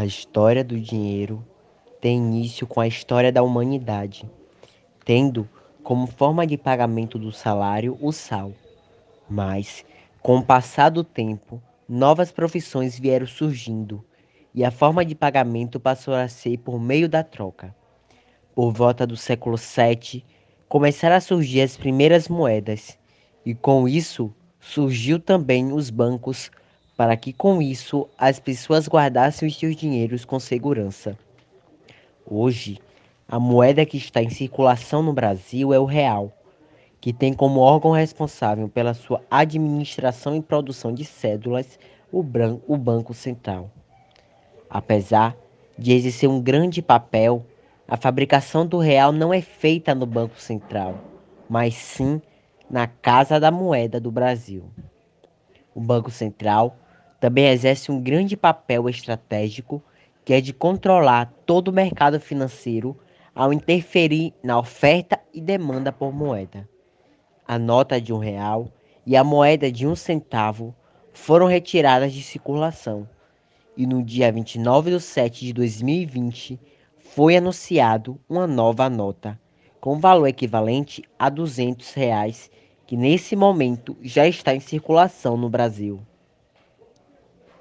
A história do dinheiro tem início com a história da humanidade, tendo como forma de pagamento do salário o sal. Mas, com o passar do tempo, novas profissões vieram surgindo e a forma de pagamento passou a ser por meio da troca. Por volta do século VII, começaram a surgir as primeiras moedas, e com isso surgiu também os bancos para que com isso as pessoas guardassem os seus dinheiros com segurança. Hoje, a moeda que está em circulação no Brasil é o real, que tem como órgão responsável pela sua administração e produção de cédulas o, o Banco Central. Apesar de exercer um grande papel, a fabricação do real não é feita no Banco Central, mas sim na Casa da Moeda do Brasil. O Banco Central também exerce um grande papel estratégico, que é de controlar todo o mercado financeiro ao interferir na oferta e demanda por moeda. A nota de um real e a moeda de um centavo foram retiradas de circulação e no dia 29 de setembro de 2020 foi anunciado uma nova nota com valor equivalente a 200 reais, que nesse momento já está em circulação no Brasil.